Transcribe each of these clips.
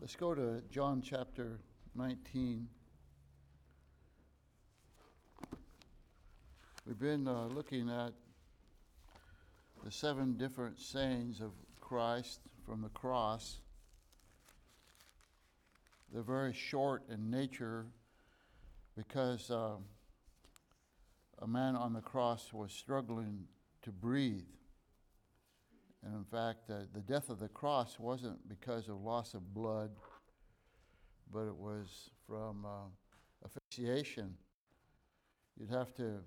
Let's go to John chapter 19. We've been uh, looking at the seven different sayings of Christ from the cross. They're very short in nature because uh, a man on the cross was struggling to breathe. And in fact, uh, the death of the cross wasn't because of loss of blood, but it was from uh, asphyxiation. You'd have to,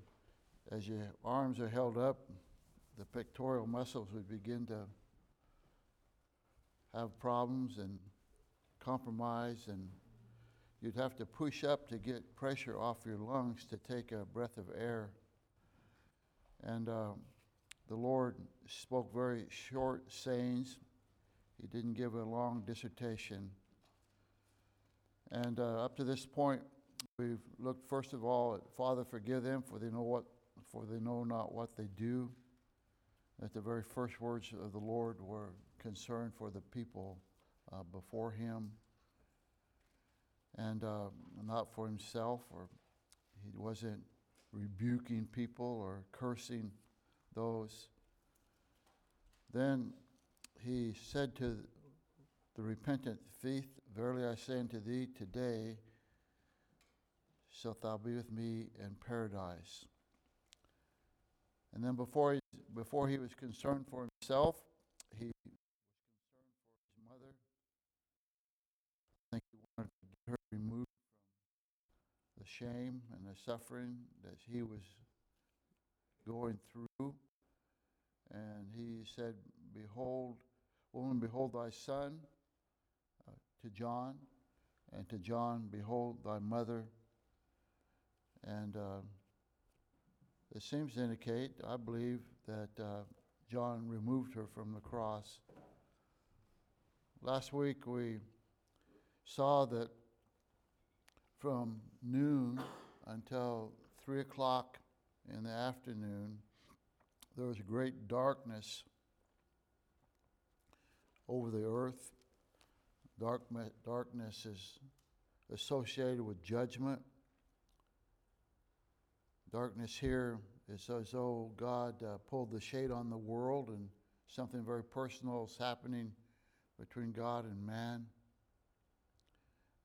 as your arms are held up, the pectoral muscles would begin to have problems and compromise, and you'd have to push up to get pressure off your lungs to take a breath of air. And uh, the Lord spoke very short sayings. He didn't give a long dissertation. And uh, up to this point, we've looked first of all at Father, forgive them, for they know what, for they know not what they do. That the very first words of the Lord were concern for the people uh, before Him, and uh, not for Himself, or He wasn't rebuking people or cursing those. Then he said to the repentant thief, Verily I say unto thee, today shalt thou be with me in paradise. And then before he, before he was concerned for himself, he was concerned for his mother. I think he wanted to get her removed from the shame and the suffering that he was going through. And he said, Behold, woman, behold thy son, uh, to John, and to John, behold thy mother. And uh, it seems to indicate, I believe, that uh, John removed her from the cross. Last week we saw that from noon until 3 o'clock in the afternoon, there was great darkness over the earth. Dark, darkness is associated with judgment. Darkness here is as though God uh, pulled the shade on the world and something very personal is happening between God and man.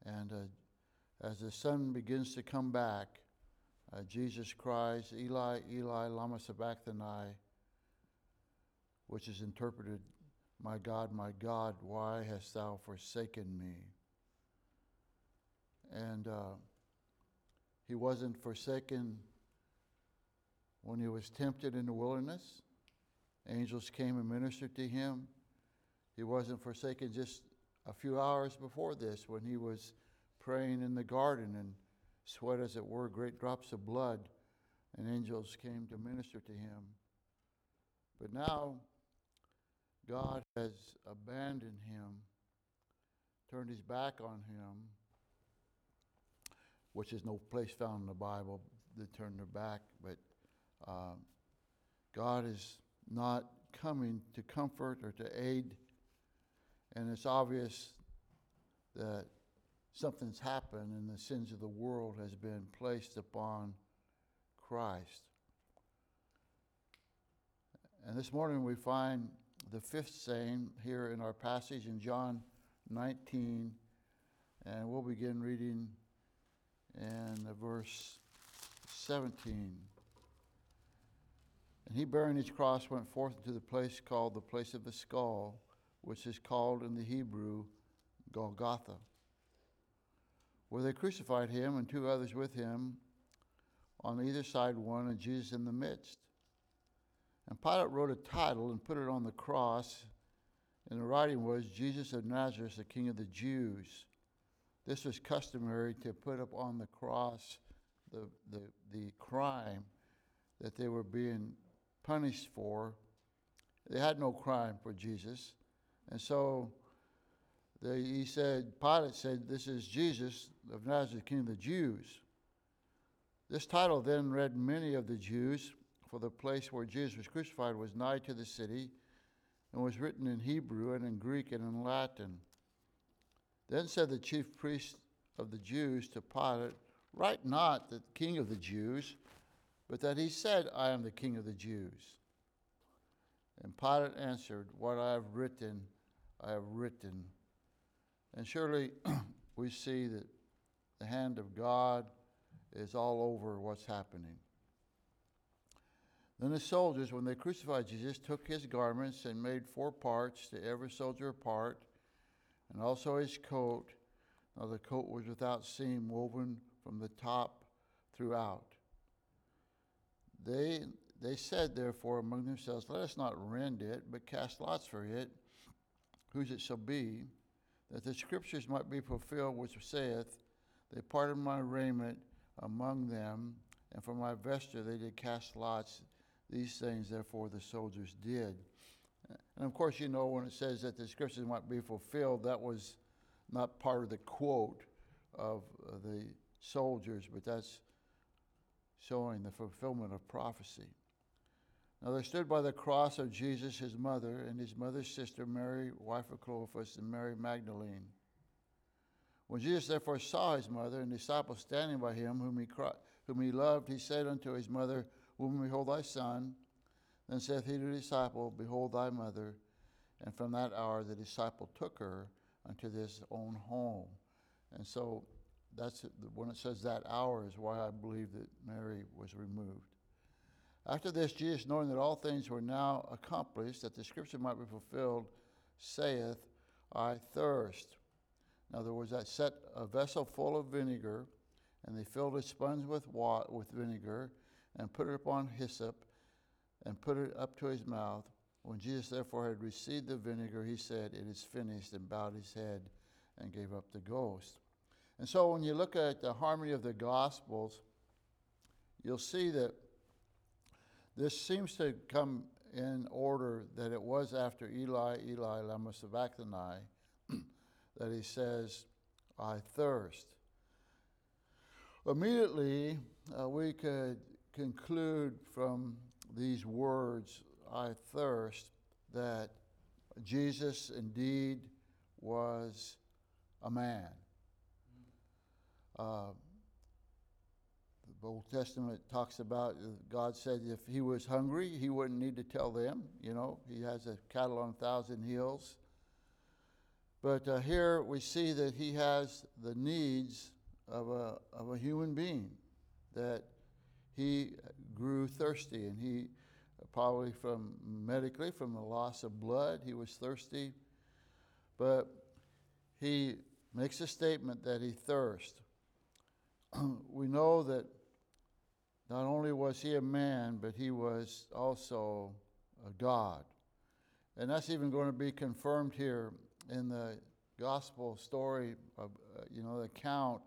And uh, as the sun begins to come back, uh, Jesus cries, Eli, Eli, Lama Sabachthani, which is interpreted, My God, my God, why hast thou forsaken me? And uh, he wasn't forsaken when he was tempted in the wilderness. Angels came and ministered to him. He wasn't forsaken just a few hours before this when he was praying in the garden and sweat, as it were, great drops of blood, and angels came to minister to him. But now, God has abandoned him, turned his back on him, which is no place found in the Bible that turn their back, but uh, God is not coming to comfort or to aid, and it's obvious that something's happened and the sins of the world has been placed upon Christ. And this morning we find the fifth saying here in our passage in John 19, and we'll begin reading in verse 17. And he, bearing his cross, went forth into the place called the place of the skull, which is called in the Hebrew Golgotha where they crucified him and two others with him, on either side one, and Jesus in the midst. And Pilate wrote a title and put it on the cross, and the writing was Jesus of Nazareth, the King of the Jews. This was customary to put up on the cross the, the, the crime that they were being punished for. They had no crime for Jesus. And so they, he said, Pilate said, This is Jesus of Nazareth, King of the Jews. This title then read many of the Jews, for the place where Jesus was crucified was nigh to the city, and was written in Hebrew and in Greek and in Latin. Then said the chief priest of the Jews to Pilate, Write not the king of the Jews, but that he said, I am the king of the Jews. And Pilate answered, What I have written, I have written. And surely we see that the hand of God is all over what's happening. Then the soldiers, when they crucified Jesus, took his garments and made four parts, to every soldier a part, and also his coat. Now the coat was without seam, woven from the top throughout. They, they said, therefore, among themselves, Let us not rend it, but cast lots for it, whose it shall be, that the scriptures might be fulfilled, which saith, They parted my raiment among them, and for my vesture they did cast lots. These things, therefore, the soldiers did. And of course, you know, when it says that the scriptures might be fulfilled, that was not part of the quote of uh, the soldiers, but that's showing the fulfillment of prophecy. Now there stood by the cross of Jesus his mother and his mother's sister Mary, wife of Clopas, and Mary Magdalene. When Jesus therefore saw his mother and disciples standing by him, whom he, whom he loved, he said unto his mother, Woman, behold thy son. Then saith he to the disciple, Behold thy mother. And from that hour the disciple took her unto his own home. And so that's when it says that hour is why I believe that Mary was removed. After this, Jesus, knowing that all things were now accomplished, that the scripture might be fulfilled, saith, I thirst. Now there was that set a vessel full of vinegar, and they filled a sponge with water, with vinegar, and put it upon hyssop, and put it up to his mouth. When Jesus therefore had received the vinegar, he said, It is finished, and bowed his head and gave up the ghost. And so when you look at the harmony of the Gospels, you'll see that this seems to come in order that it was after Eli, Eli, lama sabachthani, that he says, I thirst. Immediately, uh, we could conclude from these words, I thirst, that Jesus indeed was a man. Uh, the Old Testament talks about uh, God said if he was hungry, he wouldn't need to tell them. You know, he has a cattle on a thousand hills. But uh, here we see that he has the needs of a, of a human being, that he grew thirsty, and he probably from medically from the loss of blood, he was thirsty. But he makes a statement that he thirst. we know that not only was he a man, but he was also a God. And that's even going to be confirmed here in the gospel story, of, uh, you know, the account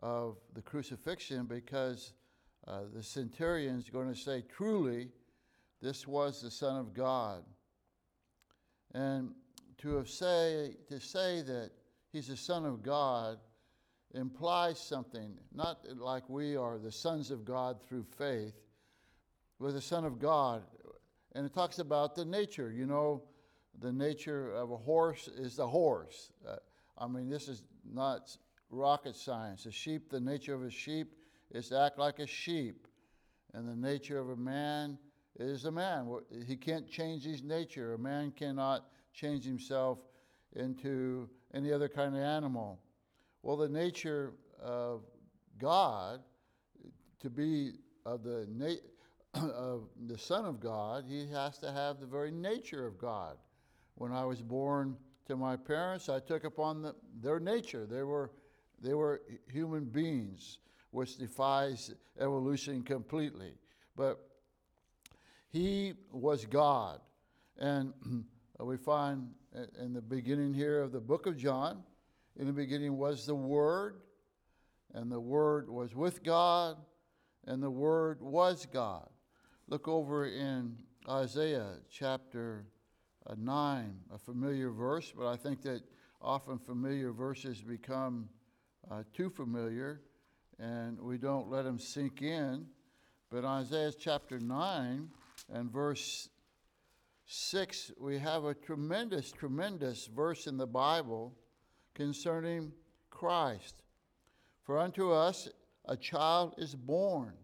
of the crucifixion, because uh, the centurion's going to say, truly, this was the Son of God. And to have say to say that he's the Son of God implies something, not like we are the sons of God through faith, but the Son of God. And it talks about the nature. You know, the nature of a horse is the horse. Uh, I mean, this is not rocket science. A sheep, the nature of a sheep is to act like a sheep. And the nature of a man is a man. He can't change his nature. A man cannot change himself into any other kind of animal. Well, the nature of God, to be of the, na- of the Son of God, he has to have the very nature of God. When I was born to my parents, I took upon the, their nature. They were, they were human beings, which defies evolution completely. But he was God. And we find in the beginning here of the book of John, in the beginning was the Word, and the Word was with God, and the Word was God. Look over in Isaiah chapter uh, 9, a familiar verse, but I think that often familiar verses become uh, too familiar and we don't let them sink in. But Isaiah chapter 9 and verse 6, we have a tremendous, tremendous verse in the Bible concerning Christ. For unto us a child is born,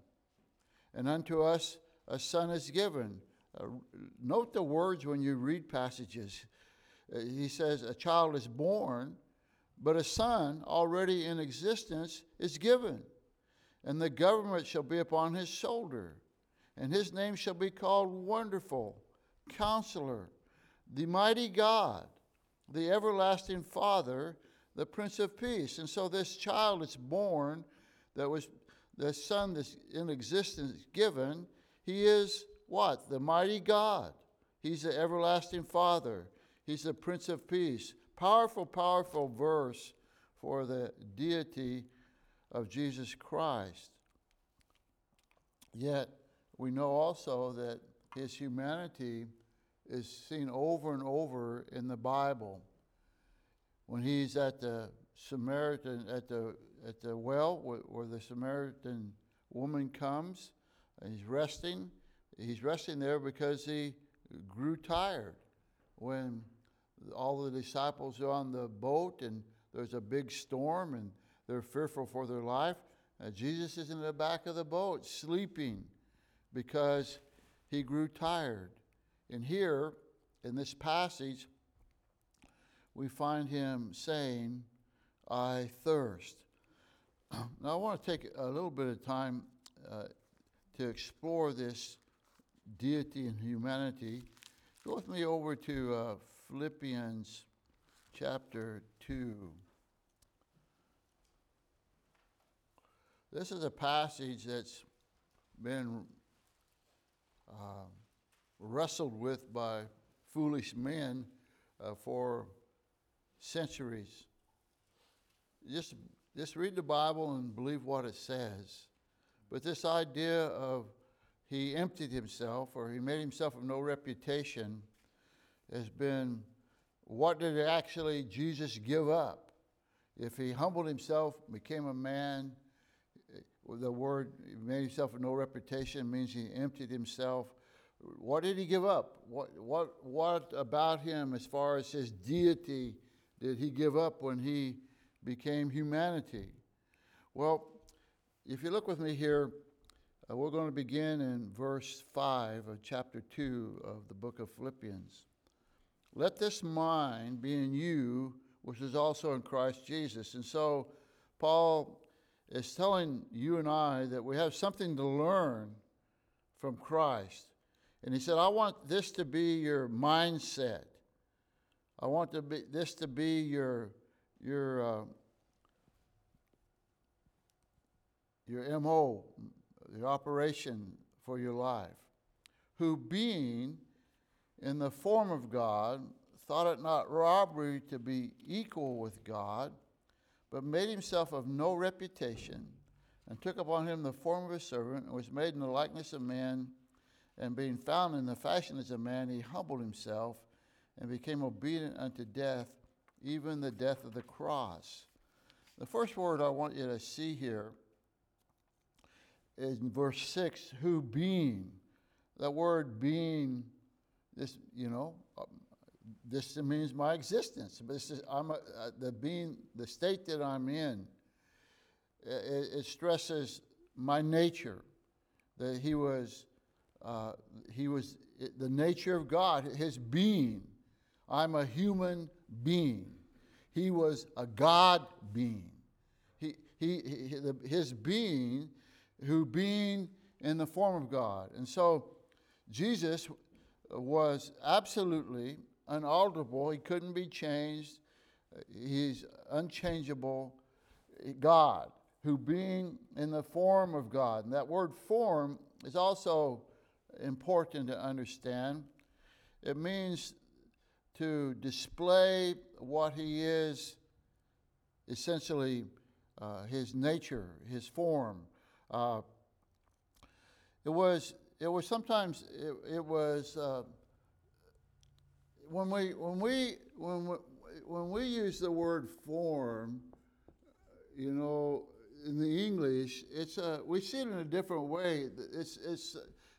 and unto us a son is given. Uh, note the words when you read passages. Uh, he says, A child is born, but a son already in existence is given. And the government shall be upon his shoulder, and his name shall be called Wonderful, Counselor, the Mighty God, the Everlasting Father, the Prince of Peace. And so this child is born, that was the son that's in existence given, he is what? The mighty God. He's the everlasting Father. He's the Prince of Peace. Powerful, powerful verse for the deity of Jesus Christ. Yet, we know also that his humanity is seen over and over in the Bible. When he's at the Samaritan, at the, at the well where, the Samaritan woman comes, he's resting, he's resting there because he grew tired. When all the disciples are on the boat and there's a big storm and they're fearful for their life, uh, Jesus is in the back of the boat sleeping because he grew tired. And here, in this passage, we find him saying, I thirst. Now, I want to take a little bit of time uh, to explore this deity and humanity. Go with me over to uh, Philippians chapter 2. This is a passage that's been uh, wrestled with by foolish men uh, for centuries. Just, just read the Bible and believe what it says. But this idea of he emptied himself or he made himself of no reputation has been what did actually Jesus give up? If he humbled himself, became a man, the word made himself of no reputation means he emptied himself. What did he give up? What, what, what about him as far as his deity did he give up when he became humanity? Well, if you look with me here, uh, we're going to begin in verse 5 of chapter 2 of the book of Philippians. Let this mind be in you, which is also in Christ Jesus. And so, Paul is telling you and I that we have something to learn from Christ. And he said, I want this to be your mindset. I want to be, this to be your, your, uh, your MO, the operation for your life. Who, being in the form of God, thought it not robbery to be equal with God but made himself of no reputation, and took upon him the form of a servant, and was made in the likeness of man. And being found in the fashion as a man, he humbled himself and became obedient unto death, even the death of the cross. The first word I want you to see here is in verse 6 who being. That word being, this, you know, this means my existence. This is I'm a, uh, the being, the state that I'm in. It, it stresses my nature. That he was, uh, he was the nature of God, his being. I'm a human being. He was a God being. He, he, he his being, who being in the form of God. And so Jesus was absolutely unalterable. He couldn't be changed. He's unchangeable God, who being in the form of God. And that word form is also important to understand. It means to display what he is, essentially uh, his nature, his form. Uh, it was it was sometimes it, it was uh, when we when we when we, when we use the word form, you know, in the English, it's a, we see it in a different way. It's it's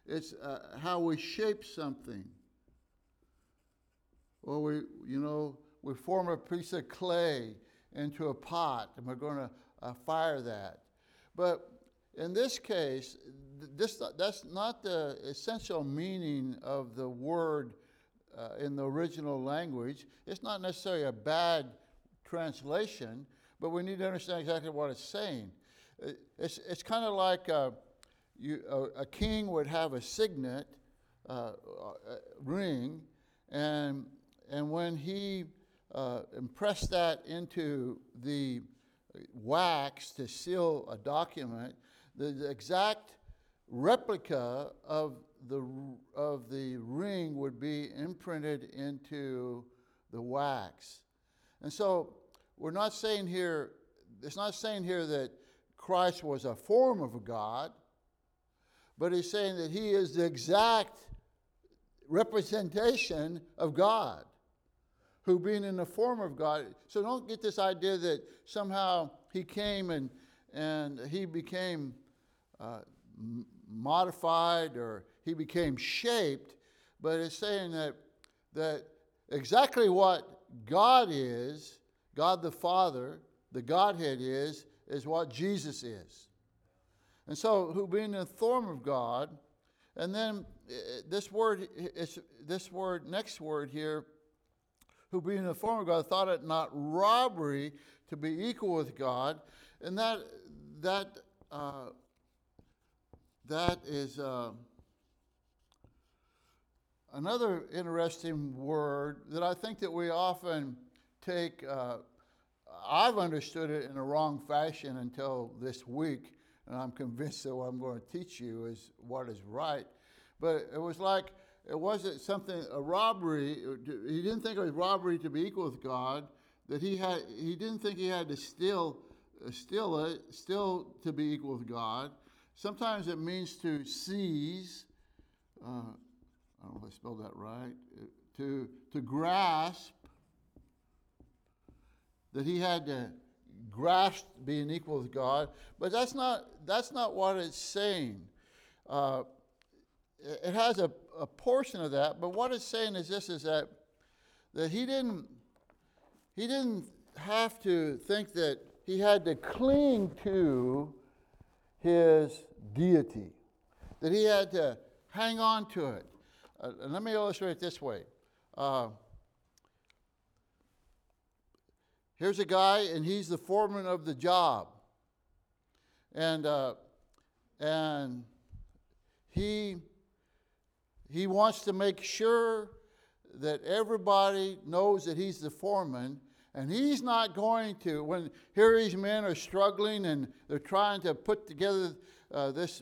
it's uh, how we shape something. Or we you know we form a piece of clay into a pot and we're going to uh, fire that. But in this case, this, that's not the essential meaning of the word uh, in the original language. It's not necessarily a bad translation, but we need to understand exactly what it's saying. It's, it's kind of like uh, you, a, a, king would have a signet uh, uh, ring, and, and when he uh, impressed that into the wax to seal a document, the, the exact replica of the, of the ring would be imprinted into the wax. And so we're not saying here, it's not saying here that Christ was a form of God, but he's saying that he is the exact representation of God, who being in the form of God. So don't get this idea that somehow he came and, and he became uh, modified or he became shaped, but it's saying that, that exactly what God is, God the Father, the Godhead is, is what Jesus is. And so, who being in the form of God, and then eh, this word, is, this word, next word here, who being in the form of God, thought it not robbery to be equal with God, and that that uh, that is uh, another interesting word that I think that we often take. Uh, I've understood it in a wrong fashion until this week, and I'm convinced that what I'm going to teach you is what is right. But it was like it wasn't something a robbery. He didn't think it was robbery to be equal with God. That he had, he didn't think he had to steal, steal it, still to be equal with God. Sometimes it means to seize. Uh, I don't know if I spelled that right. To to grasp. That he had to grasp being equal with God, but that's not that's not what it's saying. Uh, it has a, a portion of that, but what it's saying is this: is that that he didn't he didn't have to think that he had to cling to his deity, that he had to hang on to it. Uh, let me illustrate it this way. Uh, here's a guy, and he's the foreman of the job. And, uh, and he, he wants to make sure that everybody knows that he's the foreman and he's not going to, when here these men are struggling and they're trying to put together uh, this,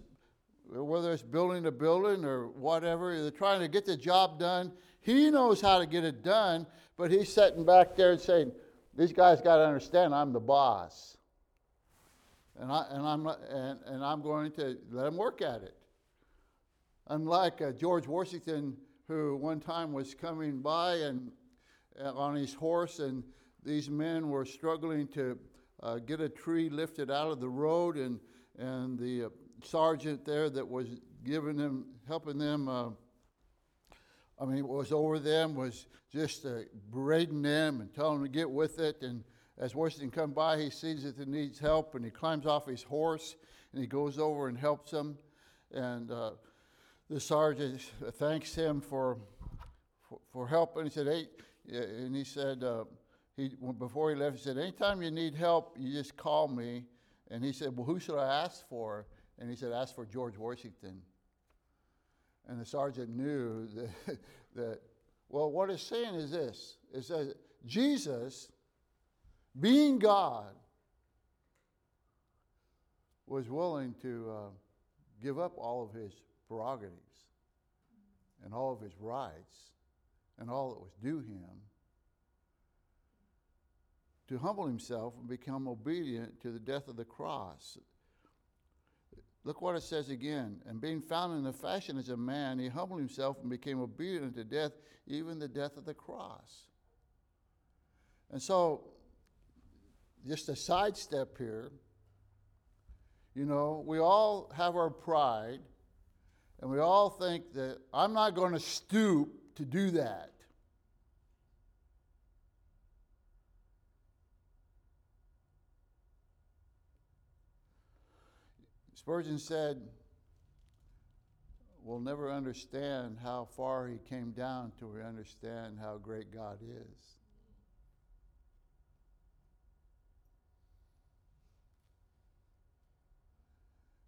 whether it's building a building or whatever, they're trying to get the job done. He knows how to get it done, but he's sitting back there and saying, These guys got to understand I'm the boss. And, I, and, I'm, and, and I'm going to let them work at it. Unlike uh, George Washington, who one time was coming by and uh, on his horse and these men were struggling to uh, get a tree lifted out of the road, and, and the uh, sergeant there that was giving them, helping them, uh, I mean, was over them, was just uh, berating them and telling them to get with it. And as Washington come by, he sees that he needs help, and he climbs off his horse, and he goes over and helps them. And uh, the sergeant thanks him for, for, for helping. He said, hey, and he said, uh, he, before he left, he said, Anytime you need help, you just call me. And he said, Well, who should I ask for? And he said, Ask for George Washington. And the sergeant knew that, that well, what it's saying is this it says, Jesus, being God, was willing to uh, give up all of his prerogatives and all of his rights and all that was due him to humble himself and become obedient to the death of the cross. Look what it says again. And being found in the fashion as a man, he humbled himself and became obedient unto death, even the death of the cross. And so, just a sidestep here, you know, we all have our pride, and we all think that I'm not going to stoop to do that. Spurgeon said, We'll never understand how far he came down till we understand how great God is.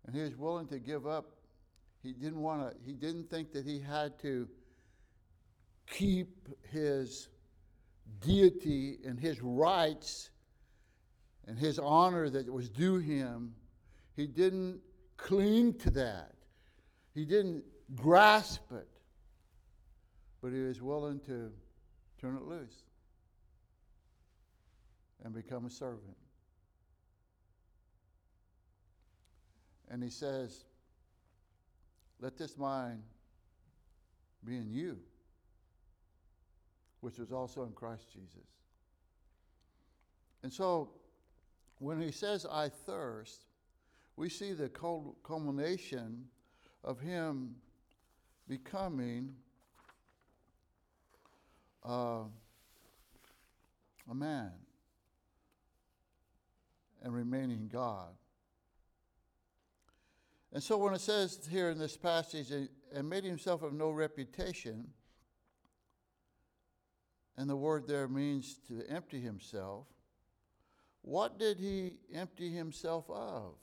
And he was willing to give up. He didn't want to, he didn't think that he had to keep his deity and his rights and his honor that was due him. He didn't cling to that. He didn't grasp it. But he was willing to turn it loose and become a servant. And he says, Let this mind be in you, which was also in Christ Jesus. And so when he says, I thirst, we see the culmination of him becoming uh, a man and remaining God. And so when it says here in this passage, and made himself of no reputation, and the word there means to empty himself, what did he empty himself of?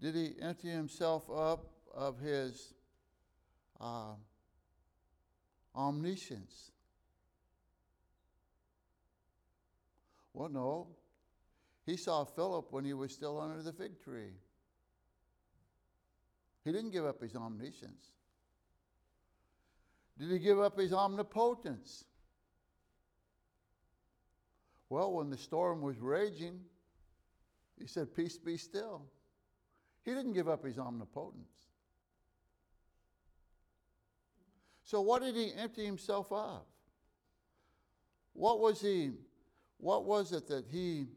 Did he empty himself up of his uh, omniscience? Well, no. He saw Philip when he was still under the fig tree. He didn't give up his omniscience. Did he give up his omnipotence? Well, when the storm was raging, he said, Peace be still. He didn't give up his omnipotence. So, what did he empty himself of? What was he? What was it that he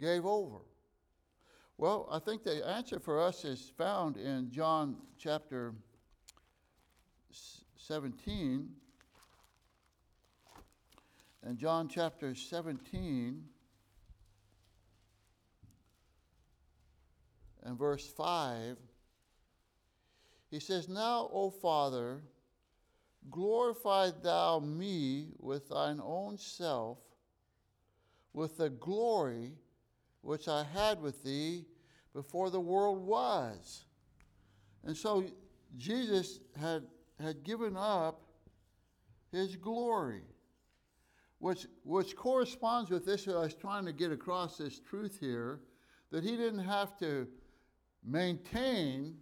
gave over? Well, I think the answer for us is found in John chapter 17. In John chapter 17 and verse 5, he says, Now, O Father, glorify thou me with thine own self, with the glory which I had with thee before the world was. And so Jesus had, had given up his glory, which, which corresponds with this. I was trying to get across this truth here that he didn't have to maintain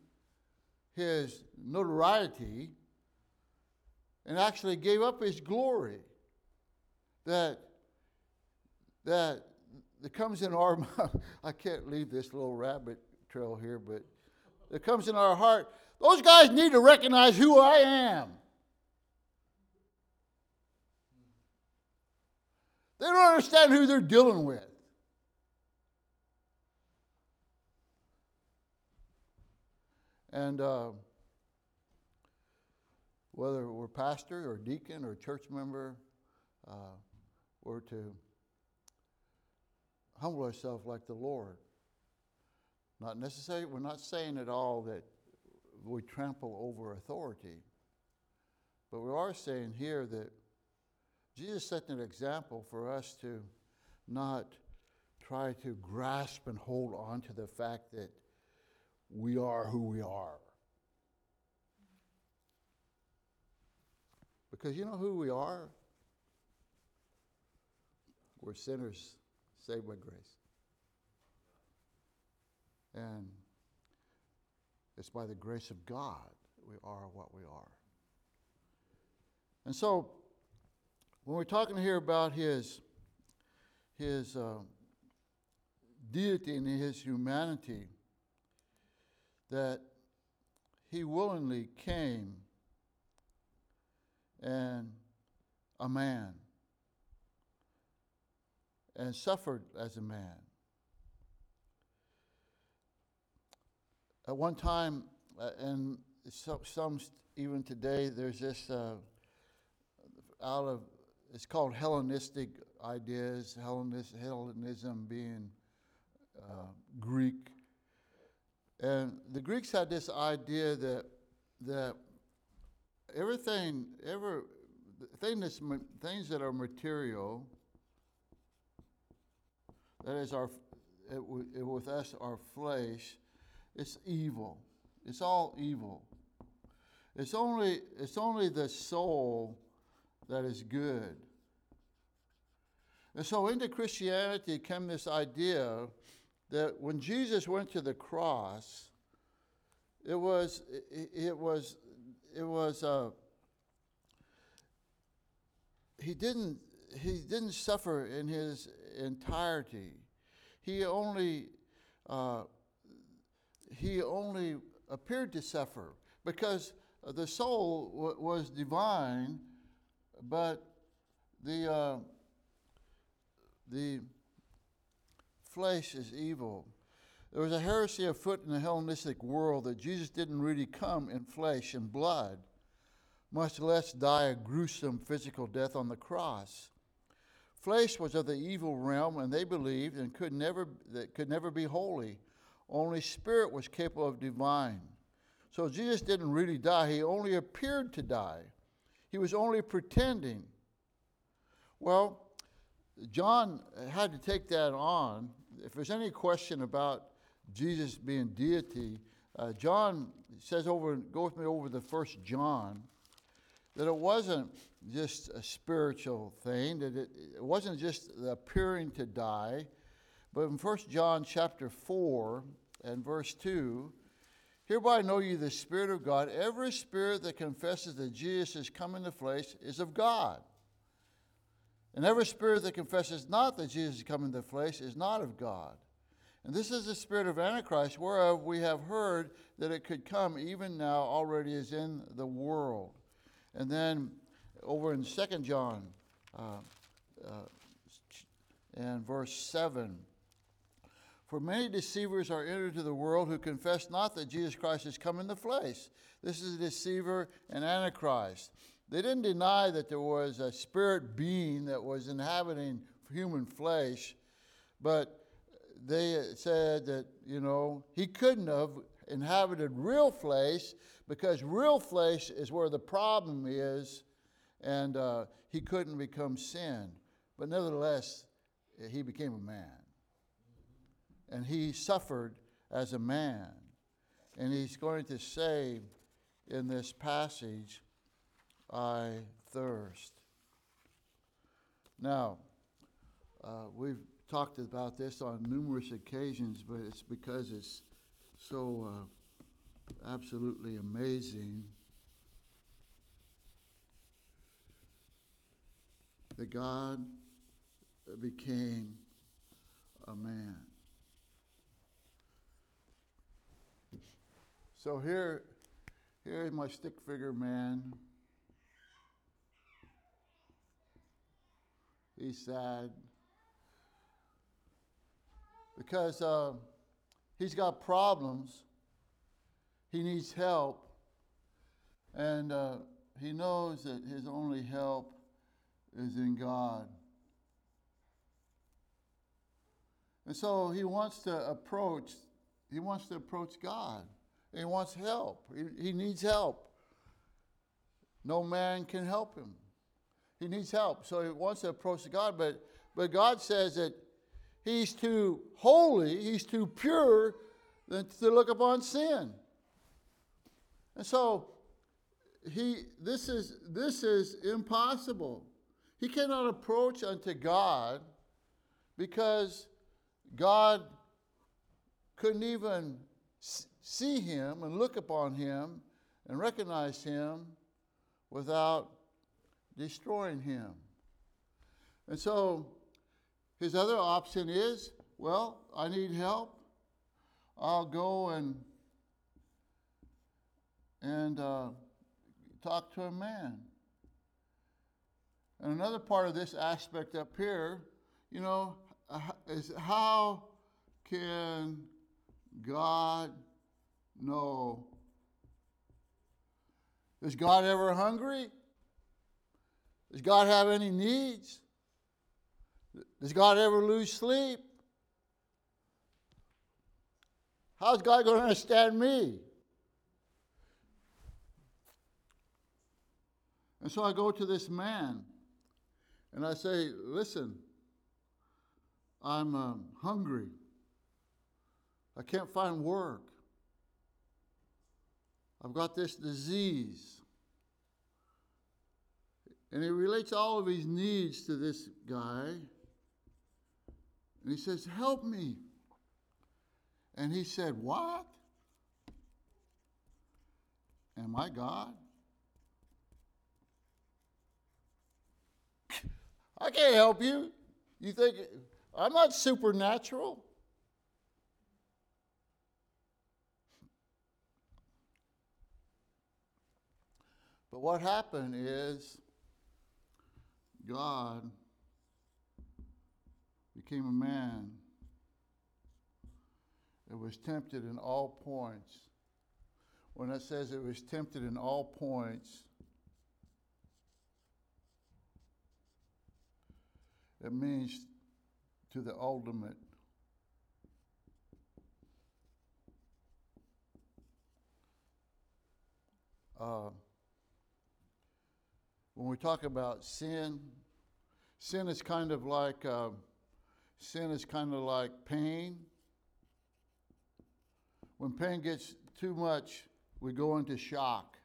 his notoriety and actually gave up his glory that that that comes in our I can't leave this little rabbit trail here, but that comes in our heart. Those guys need to recognize who I am. They don't understand who they're dealing with. And uh, whether we're pastor or deacon or church member, uh, we're to humble ourselves like the Lord. Not necessarily, we're not saying at all that we trample over authority, but we are saying here that Jesus set an example for us to not try to grasp and hold on to the fact that we are who we are. Because you know who we are? We're sinners saved by grace. And it's by the grace of God we are what we are. And so, when we're talking here about his, his uh, deity and his humanity, that he willingly came and a man and suffered as a man. At one time, uh, and so, some even today, there's this uh, out of it's called Hellenistic ideas, Hellenis, Hellenism being uh, Greek. And the Greeks had this idea that that everything, every thing that's, things that are material, that is our, it, it, with us, our flesh, it's evil. It's all evil. It's only, it's only the soul that is good. And so into Christianity came this idea that when Jesus went to the cross, it was, it, was, it was, uh, he didn't, he didn't suffer in his entirety. He only, uh, he only appeared to suffer because the soul w- was divine, but the, uh, the flesh is evil. There was a heresy afoot in the Hellenistic world that Jesus didn't really come in flesh and blood, much less die a gruesome physical death on the cross. Flesh was of the evil realm, and they believed and could never that could never be holy. Only spirit was capable of divine. So Jesus didn't really die, he only appeared to die. He was only pretending. Well, John had to take that on. If there's any question about Jesus being deity, uh, John says over, go with me over the first John, that it wasn't just a spiritual thing, that it, it wasn't just appearing to die, but in First John chapter 4 and verse 2, hereby know you the Spirit of God. Every spirit that confesses that Jesus has come in the flesh is of God. And every spirit that confesses not that Jesus has come in the flesh is not of God. And this is the spirit of Antichrist, whereof we have heard that it could come, even now already is in the world. And then over in 2 John uh, uh, and verse 7 For many deceivers are entered into the world who confess not that Jesus Christ has come in the flesh. This is a deceiver and Antichrist. They didn't deny that there was a spirit being that was inhabiting human flesh, but they said that, you know, he couldn't have inhabited real flesh because real flesh is where the problem is, and uh, he couldn't become sin. But nevertheless, he became a man. And he suffered as a man. And he's going to say in this passage, I thirst. Now, uh, we've talked about this on numerous occasions, but it's because it's so uh, absolutely amazing that God became a man. So here, here is my stick figure man. He's sad because uh, he's got problems. He needs help. And uh, he knows that his only help is in God. And so he wants to approach, he wants to approach God. He wants help. He, he needs help. No man can help him. He needs help. So he wants to approach God, but, but God says that he's too holy, he's too pure than to look upon sin. And so he this is this is impossible. He cannot approach unto God because God couldn't even see him and look upon him and recognize him without destroying him. And so his other option is well, I need help. I'll go and and uh, talk to a man. And another part of this aspect up here, you know, is how can God know? Is God ever hungry? Does God have any needs? Does God ever lose sleep? How's God going to understand me? And so I go to this man and I say, Listen, I'm um, hungry. I can't find work. I've got this disease. And he relates all of his needs to this guy. And he says, Help me. And he said, What? Am I God? I can't help you. You think I'm not supernatural? But what happened is God became a man that was tempted in all points. When it says it was tempted in all points, it means to the ultimate. Uh, when we talk about sin, sin is kind of like uh, sin is kind of like pain. When pain gets too much, we go into shock.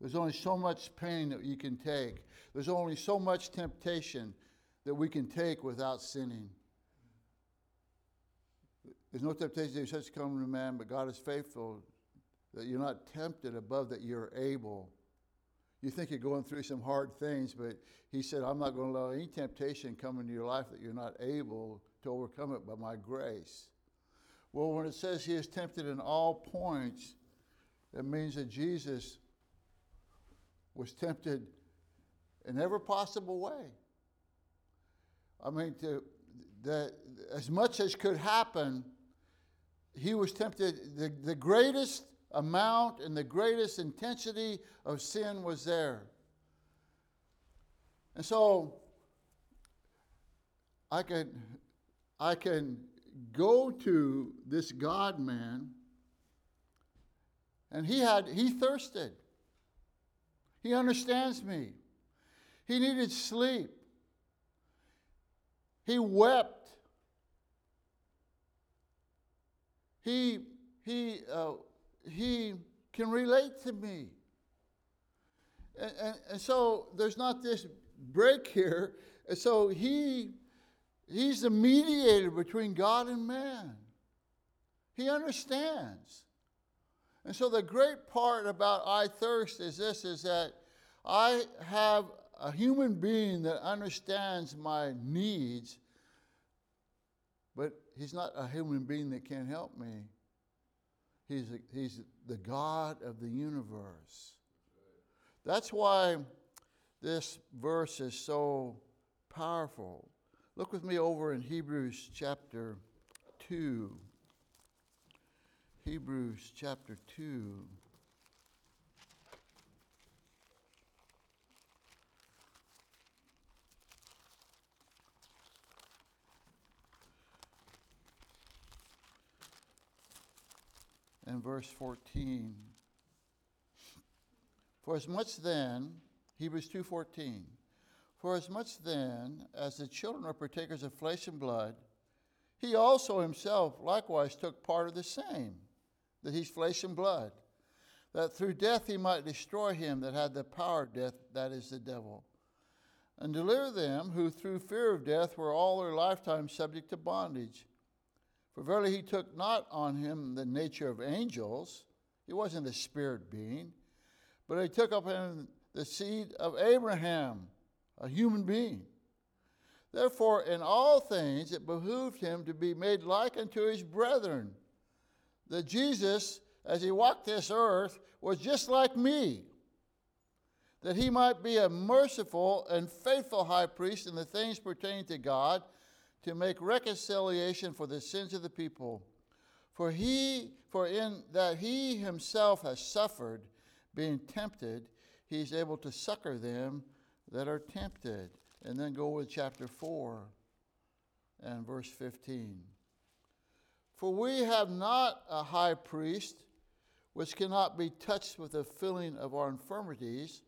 There's only so much pain that you can take. There's only so much temptation that we can take without sinning. There's no temptation that such come to man, but God is faithful that you're not tempted above that you're able. You think you're going through some hard things, but He said, I'm not going to allow any temptation come into your life that you're not able to overcome it by my grace. Well, when it says He is tempted in all points, it means that Jesus was tempted in every possible way. I mean, to, that as much as could happen, he was tempted. The, the greatest amount and the greatest intensity of sin was there. And so I can, I can go to this God man, and he had he thirsted. He understands me. He needed sleep. He wept. He, he, uh, he can relate to me. And, and, and so there's not this break here. And so he, he's the mediator between God and man. He understands. And so the great part about I thirst is this is that I have a human being that understands my needs, but he's not a human being that can't help me. He's, he's the God of the universe. That's why this verse is so powerful. Look with me over in Hebrews chapter 2. Hebrews chapter 2. And verse 14. For as much then, Hebrews 2:14, for as much then as the children are partakers of flesh and blood, he also himself likewise took part of the same, that he's flesh and blood, that through death he might destroy him that had the power of death, that is the devil, and deliver them who through fear of death were all their lifetime subject to bondage. For verily he took not on him the nature of angels, he wasn't a spirit being, but he took up him the seed of Abraham, a human being. Therefore, in all things it behooved him to be made like unto his brethren. That Jesus, as he walked this earth, was just like me, that he might be a merciful and faithful high priest in the things pertaining to God to make reconciliation for the sins of the people. For he, for in that he himself has suffered, being tempted, he is able to succor them that are tempted. And then go with chapter 4 and verse 15. For we have not a high priest which cannot be touched with the feeling of our infirmities,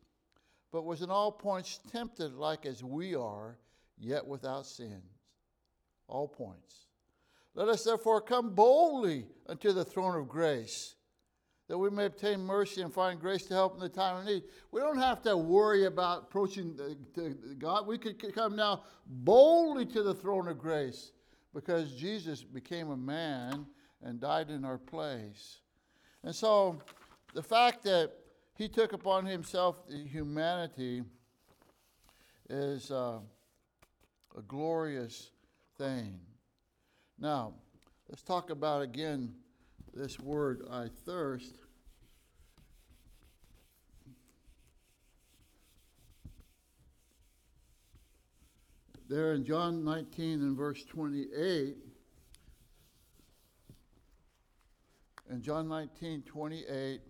but was in all points tempted like as we are, yet without sins. All points. Let us therefore come boldly unto the throne of grace, that we may obtain mercy and find grace to help in the time of need. We don't have to worry about approaching God. We could come now boldly to the throne of grace because Jesus became a man and died in our place. And so the fact that he took upon himself the humanity is uh, a glorious thing. Now, let's talk about again this word, I thirst. There in John 19 and verse 28, in John 19, 28,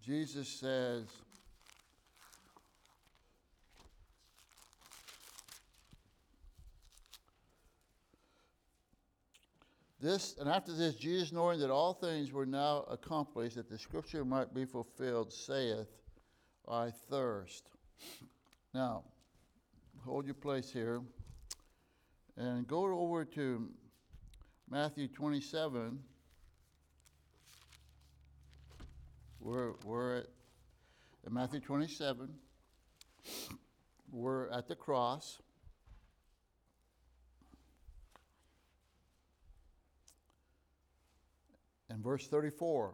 Jesus says, This, and after this, Jesus, knowing that all things were now accomplished, that the scripture might be fulfilled, saith, I thirst. Now, hold your place here and go over to Matthew 27. We're, we're at, at Matthew 27. We're at the cross. And verse 34.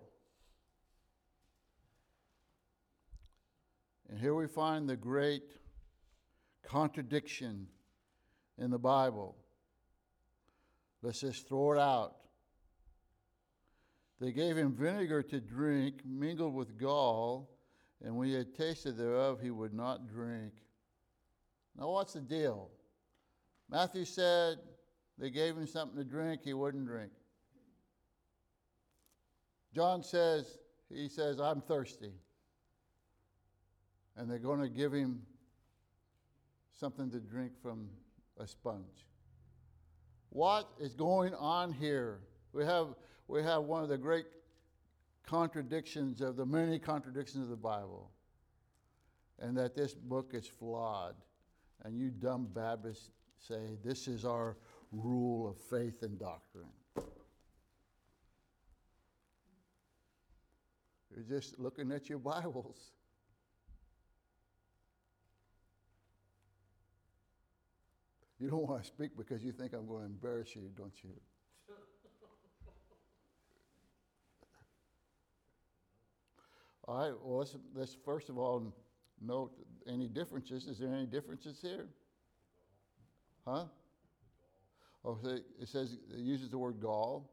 And here we find the great contradiction in the Bible. Let's just throw it out. They gave him vinegar to drink, mingled with gall, and when he had tasted thereof, he would not drink. Now, what's the deal? Matthew said they gave him something to drink, he wouldn't drink. John says, he says, I'm thirsty. And they're going to give him something to drink from a sponge. What is going on here? We have, we have one of the great contradictions of the many contradictions of the Bible, and that this book is flawed. And you dumb Baptists say this is our rule of faith and doctrine. You're just looking at your Bibles. You don't want to speak because you think I'm going to embarrass you, don't you? all right, well, let's, let's first of all note any differences. Is there any differences here? Huh? Oh, it says it uses the word gall.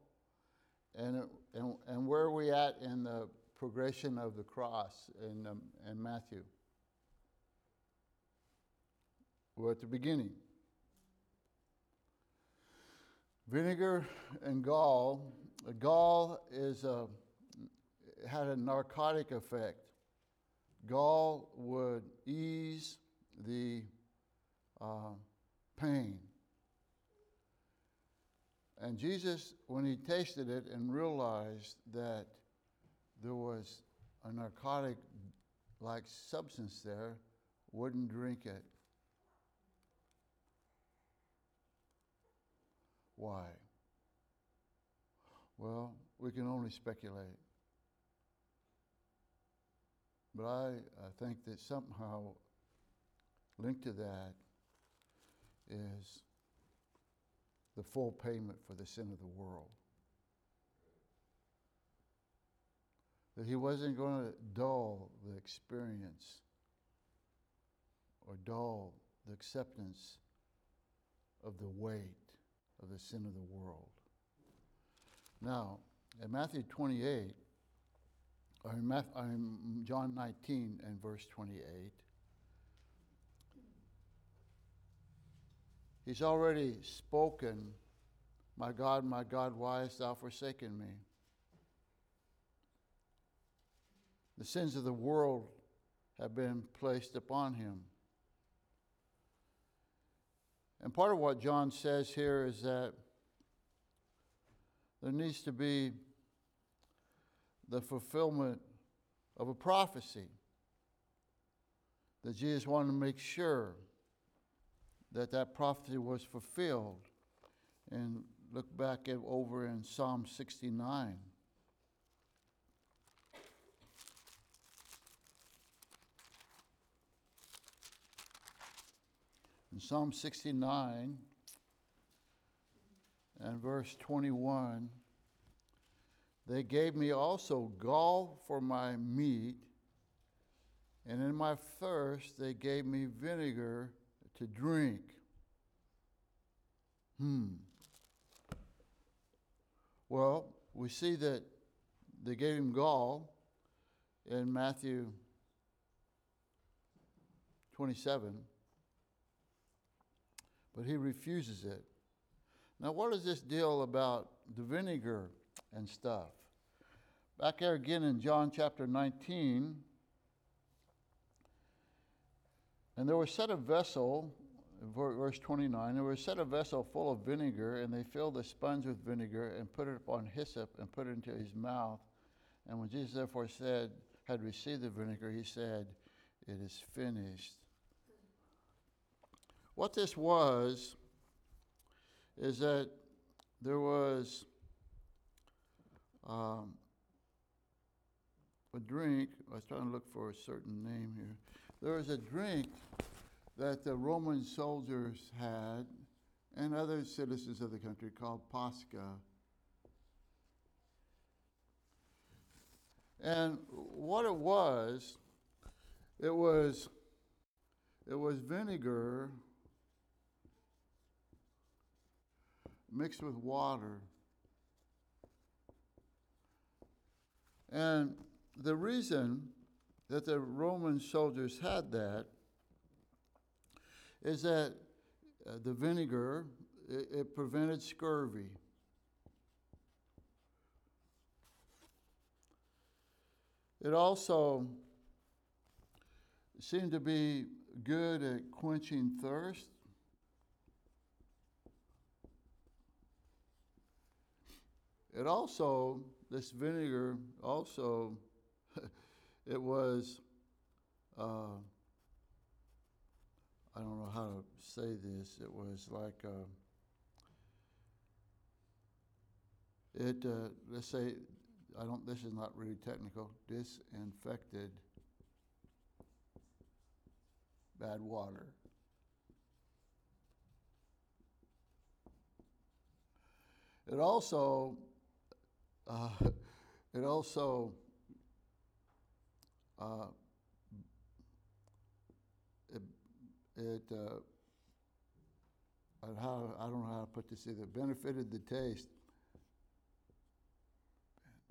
And, and, and where are we at in the progression of the cross in, um, in Matthew? We're at the beginning. Vinegar and gall. Gall is a, had a narcotic effect. Gall would ease the uh, pain. And Jesus, when he tasted it and realized that there was a narcotic like substance there, wouldn't drink it. Why? Well, we can only speculate. But I, I think that somehow linked to that is the full payment for the sin of the world. That he wasn't going to dull the experience or dull the acceptance of the weight of the sin of the world. Now, in Matthew 28, or in, Matthew, or in John 19 and verse 28, he's already spoken, My God, my God, why hast thou forsaken me? The sins of the world have been placed upon him. And part of what John says here is that there needs to be the fulfillment of a prophecy that Jesus wanted to make sure that that prophecy was fulfilled. And look back over in Psalm 69. In Psalm 69 and verse 21, they gave me also gall for my meat, and in my thirst they gave me vinegar to drink. Hmm. Well, we see that they gave him gall in Matthew 27, but he refuses it. Now, what is this deal about the vinegar and stuff? Back there again in John chapter 19, and there was set a vessel, verse 29, there was set a vessel full of vinegar, and they filled the sponge with vinegar and put it upon hyssop and put it into his mouth. And when Jesus therefore said, had received the vinegar, he said, It is finished. What this was is that there was um, a drink. I was trying to look for a certain name here. There was a drink that the Roman soldiers had and other citizens of the country called posca. And what it was, it was it was vinegar mixed with water. And the reason that the Roman soldiers had that is that uh, the vinegar it, it prevented scurvy. It also seemed to be good at quenching thirst. It also, this vinegar also, it was, uh, I don't know how to say this, it was like, uh, it, uh, let's say, I don't, this is not really technical, disinfected bad water. It also uh, it also uh, it, it uh, how, I don't know how to put this either, benefited the taste.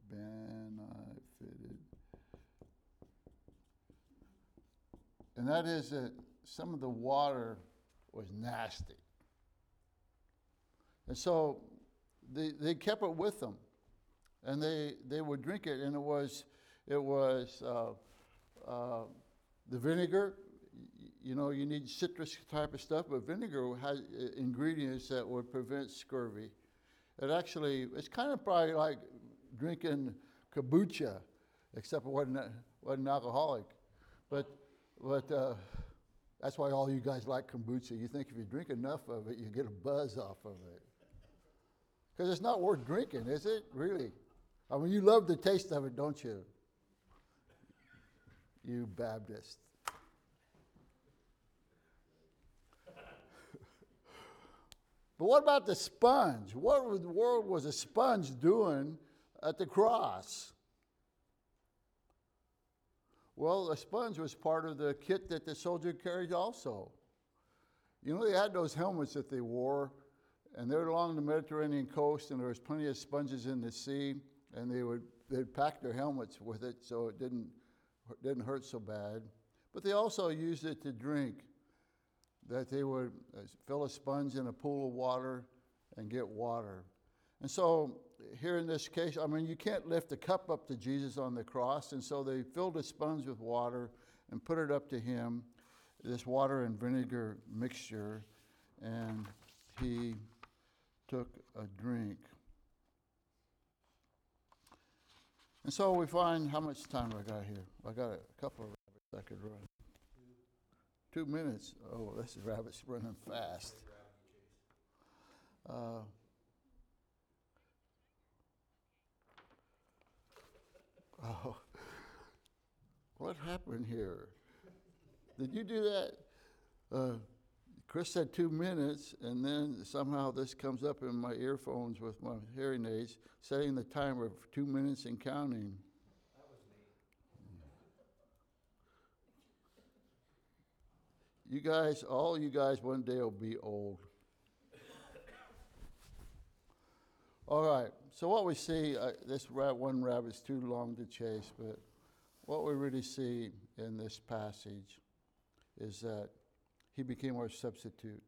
Benefited. And that is that some of the water was nasty. And so they, they kept it with them and they, they would drink it, and it was, it was uh, uh, the vinegar. You know, you need citrus type of stuff, but vinegar has uh, ingredients that would prevent scurvy. It actually, it's kind of probably like drinking kombucha, except it wasn't, wasn't alcoholic. But, but uh, that's why all you guys like kombucha. You think if you drink enough of it, you get a buzz off of it. Because it's not worth drinking, is it? Really? I mean, you love the taste of it, don't you? You Baptist. but what about the sponge? What in the world was a sponge doing at the cross? Well, a sponge was part of the kit that the soldier carried also. You know, they had those helmets that they wore, and they were along the Mediterranean coast, and there was plenty of sponges in the sea and they would they'd pack their helmets with it so it didn't didn't hurt so bad. But they also used it to drink. That they would uh, fill a sponge in a pool of water and get water. And so here in this case, I mean, you can't lift a cup up to Jesus on the cross, and so they filled a sponge with water and put it up to him, this water and vinegar mixture, and he took a drink. And so we find, how much time I got here? I got a couple of rabbits I could run. Two minutes. Oh, this is rabbit's running fast. Uh, oh, what happened here? Did you do that? Uh, Chris said two minutes, and then somehow this comes up in my earphones with my hearing aids, setting the timer for two minutes and counting. That was me. You guys, all you guys, one day will be old. All right. So what we see, uh, this ra- one rabbit's too long to chase, but what we really see in this passage is that he became our substitute.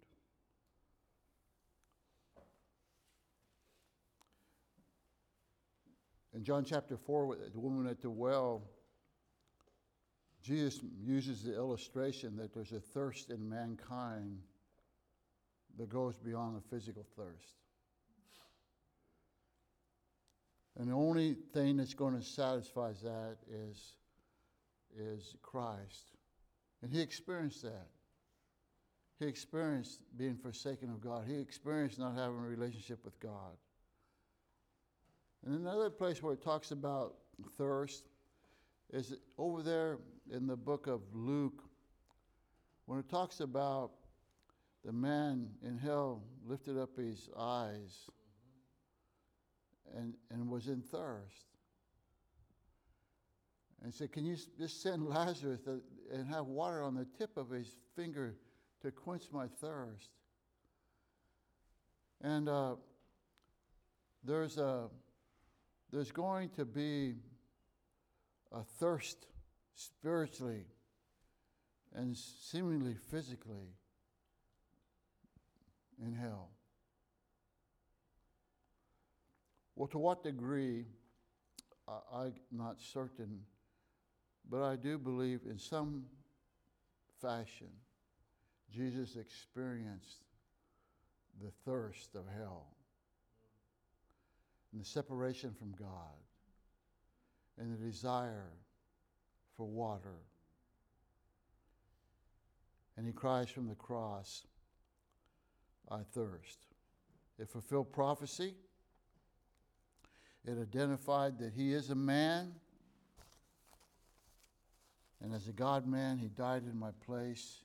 In John chapter 4, with the woman at the well, Jesus uses the illustration that there's a thirst in mankind that goes beyond the physical thirst. And the only thing that's going to satisfy that is, is Christ. And he experienced that. He experienced being forsaken of God. He experienced not having a relationship with God. And another place where it talks about thirst is over there in the book of Luke, when it talks about the man in hell lifted up his eyes and, and was in thirst. And said, Can you just send Lazarus and have water on the tip of his finger to quench my thirst? And uh, there's, a, there's going to be a thirst spiritually and seemingly physically in hell. Well, to what degree, I, I'm not certain, but I do believe in some fashion Jesus experienced the thirst of hell and the separation from God and the desire for water. And he cries from the cross, I thirst. It fulfilled prophecy. It identified that he is a man. And as a God man, he died in my place.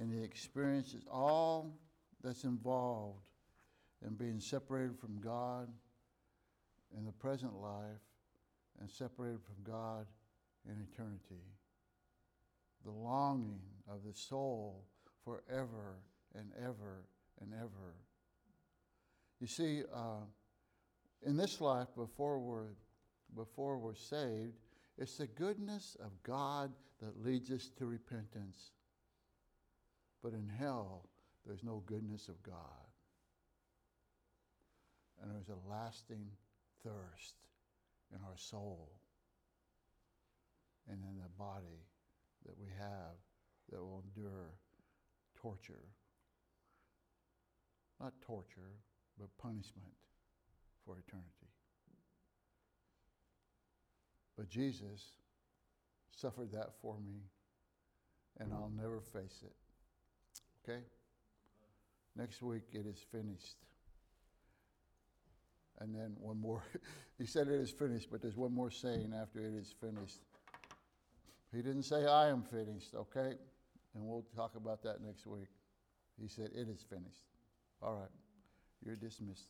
And he experiences all that's involved in being separated from God in the present life and separated from God in eternity. The longing of the soul forever and ever and ever. You see, uh, in this life, before we're, before we're saved, it's the goodness of God that leads us to repentance. But in hell, there's no goodness of God. And there's a lasting thirst in our soul and in the body that we have that will endure torture. Not torture, but punishment for eternity. But Jesus suffered that for me, and I'll never face it. Okay? Next week it is finished. And then one more. he said it is finished, but there's one more saying after it is finished. He didn't say, I am finished, okay? And we'll talk about that next week. He said, It is finished. All right. You're dismissed.